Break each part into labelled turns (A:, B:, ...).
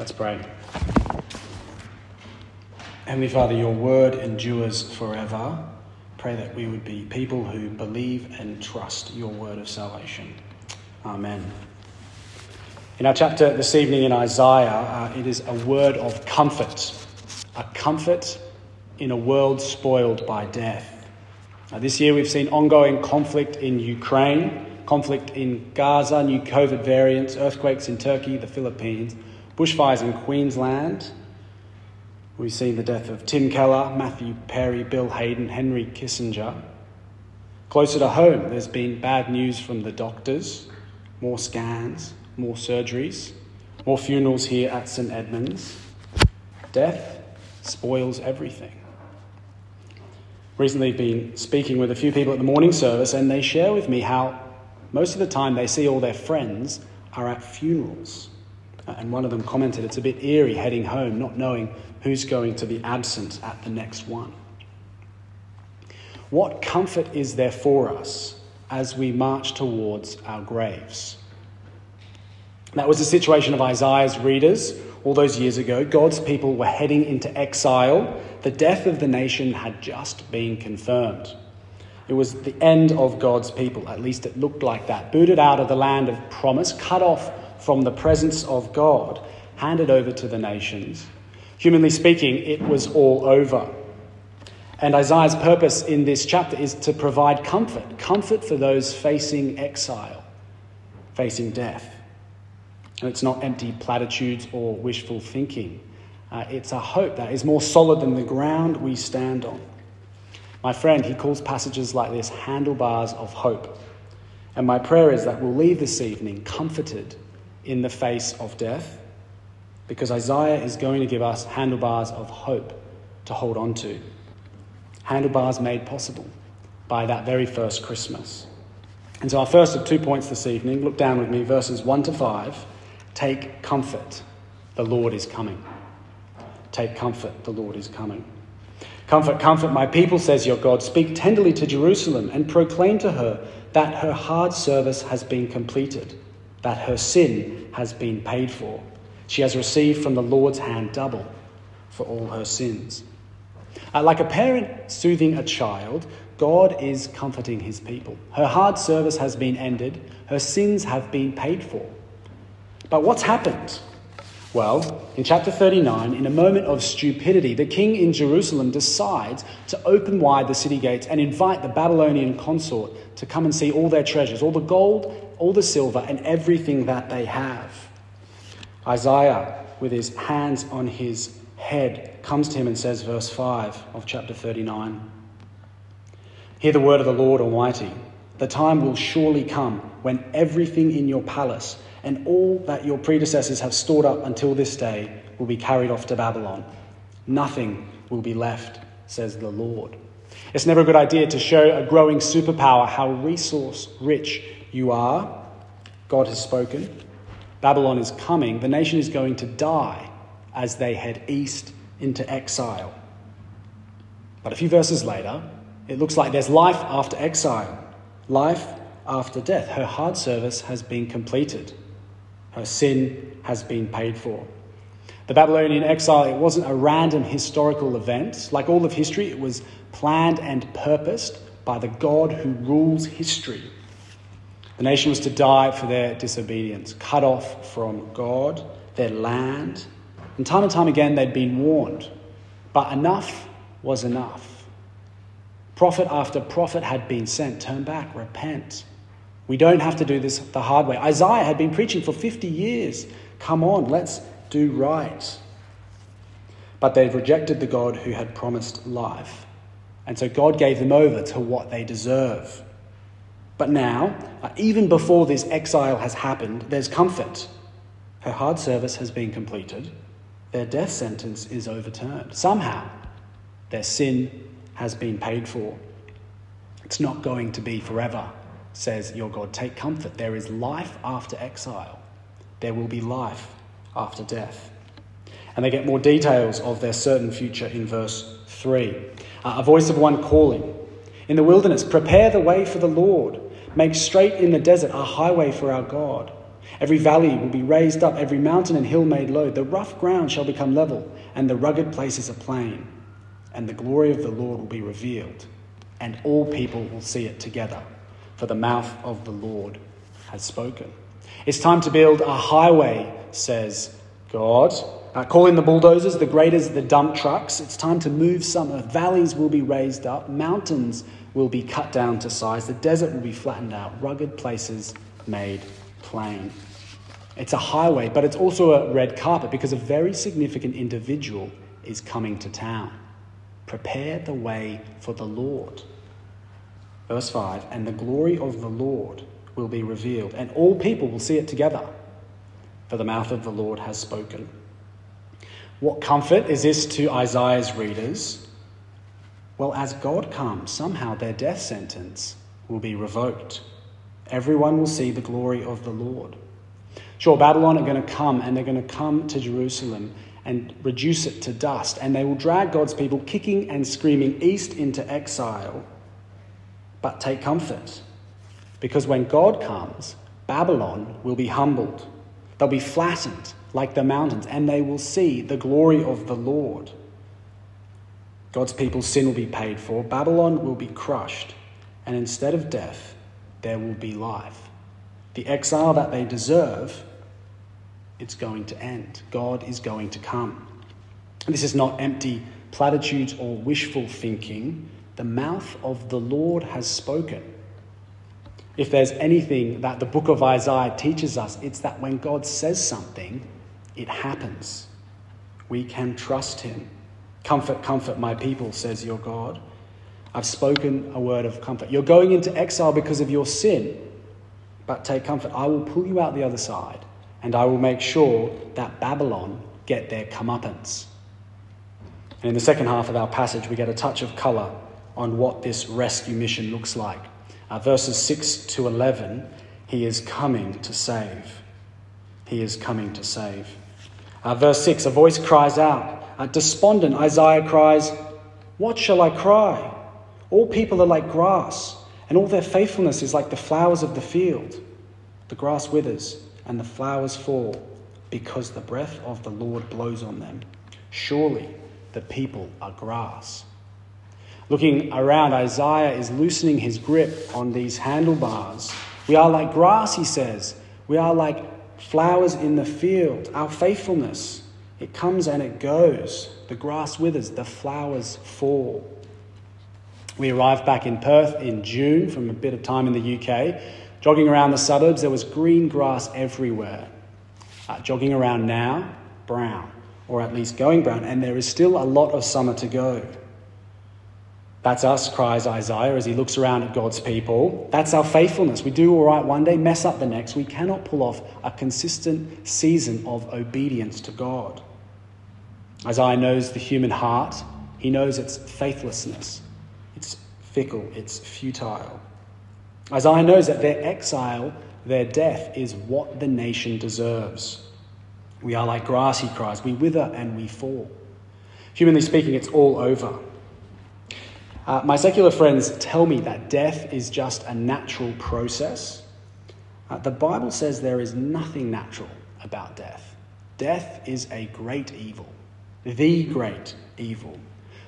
A: Let's pray. Heavenly Father, your word endures forever. Pray that we would be people who believe and trust your word of salvation. Amen. In our chapter this evening in Isaiah, uh, it is a word of comfort, a comfort in a world spoiled by death. Uh, this year we've seen ongoing conflict in Ukraine, conflict in Gaza, new COVID variants, earthquakes in Turkey, the Philippines bushfires in Queensland. We've seen the death of Tim Keller, Matthew Perry, Bill Hayden, Henry Kissinger. Closer to home, there's been bad news from the doctors more scans, more surgeries, more funerals here at St Edmunds. Death spoils everything. Recently, we've been speaking with a few people at the morning service, and they share with me how most of the time they see all their friends are at funerals. And one of them commented, It's a bit eerie heading home, not knowing who's going to be absent at the next one. What comfort is there for us as we march towards our graves? That was the situation of Isaiah's readers all those years ago. God's people were heading into exile. The death of the nation had just been confirmed. It was the end of God's people, at least it looked like that. Booted out of the land of promise, cut off from the presence of God, handed over to the nations. Humanly speaking, it was all over. And Isaiah's purpose in this chapter is to provide comfort comfort for those facing exile, facing death. And it's not empty platitudes or wishful thinking. Uh, it's a hope that is more solid than the ground we stand on. My friend, he calls passages like this handlebars of hope. And my prayer is that we'll leave this evening comforted in the face of death because Isaiah is going to give us handlebars of hope to hold on to. Handlebars made possible by that very first Christmas. And so, our first of two points this evening look down with me, verses 1 to 5. Take comfort, the Lord is coming. Take comfort, the Lord is coming. Comfort, comfort my people, says your God. Speak tenderly to Jerusalem and proclaim to her that her hard service has been completed that her sin has been paid for. She has received from the Lord's hand double for all her sins. Uh, like a parent soothing a child, God is comforting his people. Her hard service has been ended, her sins have been paid for. But what's happened? Well, in chapter 39, in a moment of stupidity, the king in Jerusalem decides to open wide the city gates and invite the Babylonian consort to come and see all their treasures, all the gold, all the silver, and everything that they have. Isaiah, with his hands on his head, comes to him and says, verse 5 of chapter 39 Hear the word of the Lord Almighty. The time will surely come when everything in your palace and all that your predecessors have stored up until this day will be carried off to Babylon. Nothing will be left, says the Lord. It's never a good idea to show a growing superpower how resource rich you are. God has spoken. Babylon is coming. The nation is going to die as they head east into exile. But a few verses later, it looks like there's life after exile, life after death. Her hard service has been completed. Her sin has been paid for. The Babylonian exile, it wasn't a random historical event. Like all of history, it was planned and purposed by the God who rules history. The nation was to die for their disobedience, cut off from God, their land. And time and time again, they'd been warned. But enough was enough. Prophet after prophet had been sent. Turn back, repent. We don't have to do this the hard way. Isaiah had been preaching for 50 years. Come on, let's do right. But they've rejected the God who had promised life. And so God gave them over to what they deserve. But now, uh, even before this exile has happened, there's comfort. Her hard service has been completed, their death sentence is overturned. Somehow, their sin has been paid for. It's not going to be forever says your God. Take comfort. There is life after exile, there will be life after death. And they get more details of their certain future in verse 3. Uh, a voice of one calling In the wilderness, prepare the way for the Lord. Make straight in the desert a highway for our God. Every valley will be raised up, every mountain and hill made low. The rough ground shall become level, and the rugged places a plain. And the glory of the Lord will be revealed, and all people will see it together, for the mouth of the Lord has spoken. It's time to build a highway, says God. Uh, call in the bulldozers, the graders, the dump trucks. It's time to move summer. Valleys will be raised up, mountains will be cut down to size, the desert will be flattened out, rugged places made plain. It's a highway, but it's also a red carpet because a very significant individual is coming to town. Prepare the way for the Lord. Verse 5 And the glory of the Lord will be revealed, and all people will see it together, for the mouth of the Lord has spoken. What comfort is this to Isaiah's readers? Well, as God comes, somehow their death sentence will be revoked. Everyone will see the glory of the Lord. Sure, Babylon are going to come and they're going to come to Jerusalem and reduce it to dust, and they will drag God's people kicking and screaming east into exile. But take comfort, because when God comes, Babylon will be humbled. They'll be flattened like the mountains, and they will see the glory of the Lord. God's people's sin will be paid for, Babylon will be crushed, and instead of death, there will be life. The exile that they deserve, it's going to end. God is going to come. This is not empty platitudes or wishful thinking. The mouth of the Lord has spoken. If there's anything that the book of Isaiah teaches us, it's that when God says something, it happens. We can trust him. Comfort, comfort my people, says your God. I've spoken a word of comfort. You're going into exile because of your sin, but take comfort. I will pull you out the other side, and I will make sure that Babylon get their comeuppance. And in the second half of our passage, we get a touch of colour on what this rescue mission looks like. Uh, verses 6 to 11, he is coming to save. He is coming to save. Uh, verse 6, a voice cries out. Despondent, Isaiah cries, What shall I cry? All people are like grass, and all their faithfulness is like the flowers of the field. The grass withers, and the flowers fall, because the breath of the Lord blows on them. Surely the people are grass. Looking around, Isaiah is loosening his grip on these handlebars. We are like grass, he says. We are like flowers in the field. Our faithfulness, it comes and it goes. The grass withers, the flowers fall. We arrived back in Perth in June from a bit of time in the UK. Jogging around the suburbs, there was green grass everywhere. Uh, jogging around now, brown, or at least going brown, and there is still a lot of summer to go. That's us, cries Isaiah as he looks around at God's people. That's our faithfulness. We do all right one day, mess up the next. We cannot pull off a consistent season of obedience to God. Isaiah knows the human heart, he knows its faithlessness, it's fickle, it's futile. Isaiah knows that their exile, their death, is what the nation deserves. We are like grass, he cries. We wither and we fall. Humanly speaking, it's all over. Uh, my secular friends tell me that death is just a natural process. Uh, the Bible says there is nothing natural about death. Death is a great evil, the great evil.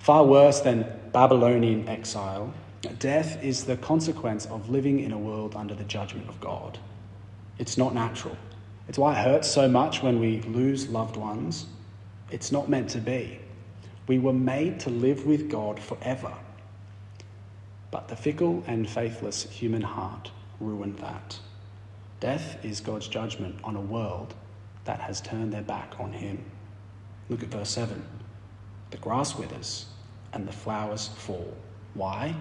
A: Far worse than Babylonian exile, death is the consequence of living in a world under the judgment of God. It's not natural. It's why it hurts so much when we lose loved ones. It's not meant to be. We were made to live with God forever. But the fickle and faithless human heart ruined that. Death is God's judgment on a world that has turned their back on Him. Look at verse 7. The grass withers and the flowers fall. Why?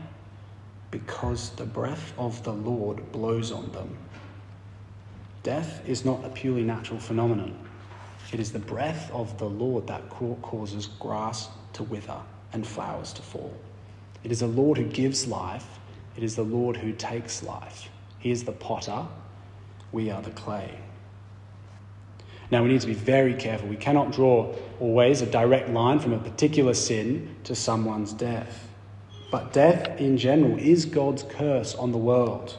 A: Because the breath of the Lord blows on them. Death is not a purely natural phenomenon. It is the breath of the Lord that causes grass to wither and flowers to fall. It is the Lord who gives life, it is the Lord who takes life. He is the potter, we are the clay. Now, we need to be very careful. We cannot draw always a direct line from a particular sin to someone's death. But death in general is God's curse on the world.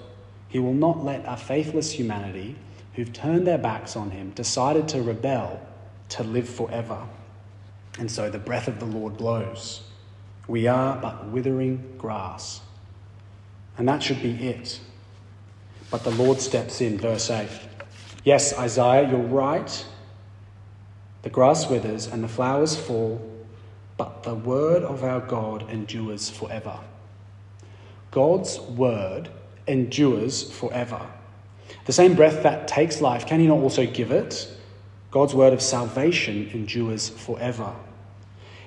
A: He will not let a faithless humanity who've turned their backs on him, decided to rebel, to live forever. And so the breath of the Lord blows. We are but withering grass. And that should be it. But the Lord steps in, verse 8. Yes, Isaiah, you're right. The grass withers and the flowers fall, but the word of our God endures forever. God's word endures forever. The same breath that takes life, can He not also give it? God's word of salvation endures forever.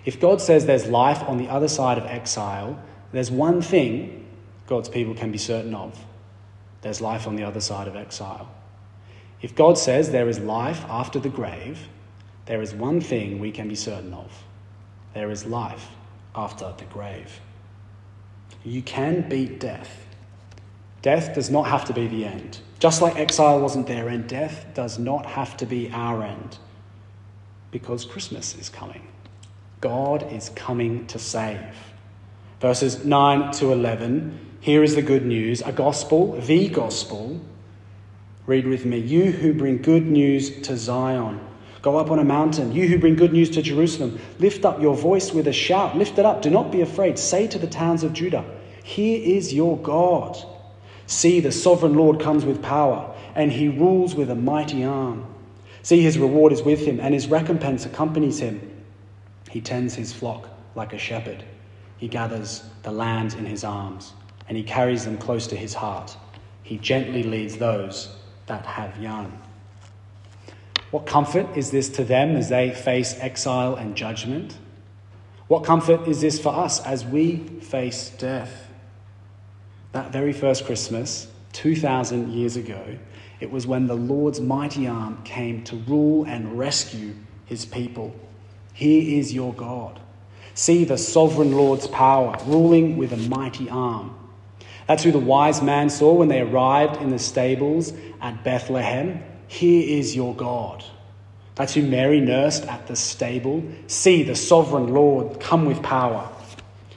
A: If God says there's life on the other side of exile, there's one thing God's people can be certain of there's life on the other side of exile. If God says there is life after the grave, there is one thing we can be certain of there is life after the grave. You can beat death. Death does not have to be the end. Just like exile wasn't their end, death does not have to be our end because Christmas is coming. God is coming to save. Verses 9 to 11 here is the good news a gospel, the gospel. Read with me. You who bring good news to Zion, go up on a mountain. You who bring good news to Jerusalem, lift up your voice with a shout. Lift it up. Do not be afraid. Say to the towns of Judah, Here is your God. See, the sovereign Lord comes with power, and he rules with a mighty arm. See, his reward is with him, and his recompense accompanies him. He tends his flock like a shepherd. He gathers the lambs in his arms, and he carries them close to his heart. He gently leads those that have young. What comfort is this to them as they face exile and judgment? What comfort is this for us as we face death? That very first Christmas, 2,000 years ago, it was when the Lord's mighty arm came to rule and rescue his people. He is your God. See the sovereign Lord's power, ruling with a mighty arm. That's who the wise man saw when they arrived in the stables at Bethlehem. Here is your God. That's who Mary nursed at the stable. See the sovereign Lord come with power.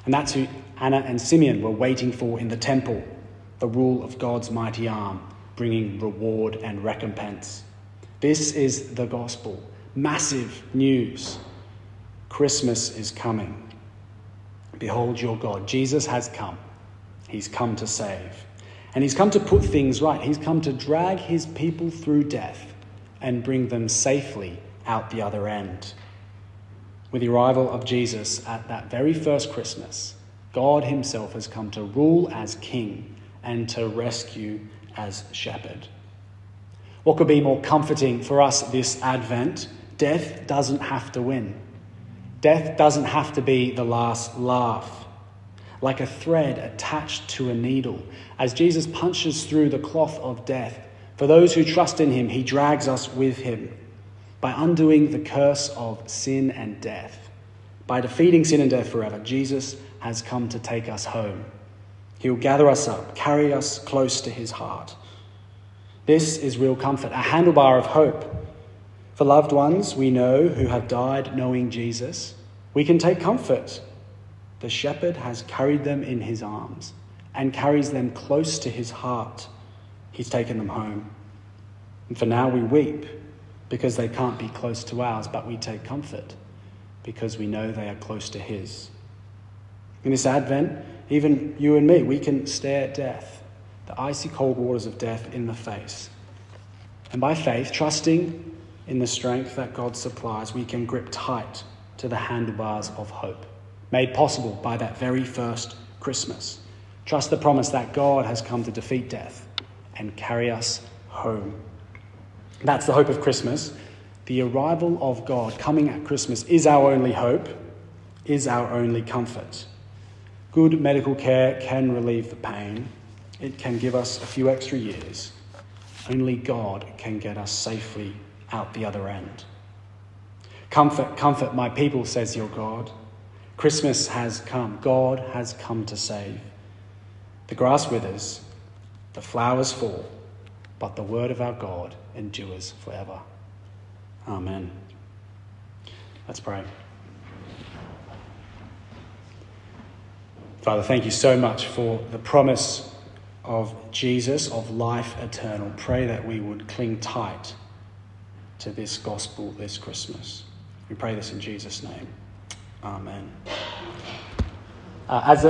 A: And that's who Anna and Simeon were waiting for in the temple the rule of God's mighty arm, bringing reward and recompense. This is the gospel. Massive news. Christmas is coming. Behold your God. Jesus has come. He's come to save. And he's come to put things right. He's come to drag his people through death and bring them safely out the other end. With the arrival of Jesus at that very first Christmas, God himself has come to rule as king and to rescue as shepherd. What could be more comforting for us this Advent? Death doesn't have to win. Death doesn't have to be the last laugh. Like a thread attached to a needle, as Jesus punches through the cloth of death, for those who trust in him, he drags us with him by undoing the curse of sin and death. By defeating sin and death forever, Jesus has come to take us home. He will gather us up, carry us close to his heart. This is real comfort, a handlebar of hope for loved ones we know who have died knowing Jesus, we can take comfort. The shepherd has carried them in his arms and carries them close to his heart. He's taken them home. And for now we weep because they can't be close to ours, but we take comfort because we know they are close to his. In this Advent, even you and me, we can stare at death, the icy cold waters of death, in the face. And by faith, trusting in the strength that God supplies, we can grip tight to the handlebars of hope, made possible by that very first Christmas. Trust the promise that God has come to defeat death and carry us home. That's the hope of Christmas. The arrival of God coming at Christmas is our only hope, is our only comfort. Good medical care can relieve the pain, it can give us a few extra years. Only God can get us safely out the other end. Comfort, comfort my people, says your God. Christmas has come. God has come to save. The grass withers, the flowers fall, but the word of our God endures forever. Amen. Let's pray. Father, thank you so much for the promise of Jesus, of life eternal. Pray that we would cling tight to this gospel this Christmas. We pray this in Jesus' name. Amen. Uh, as a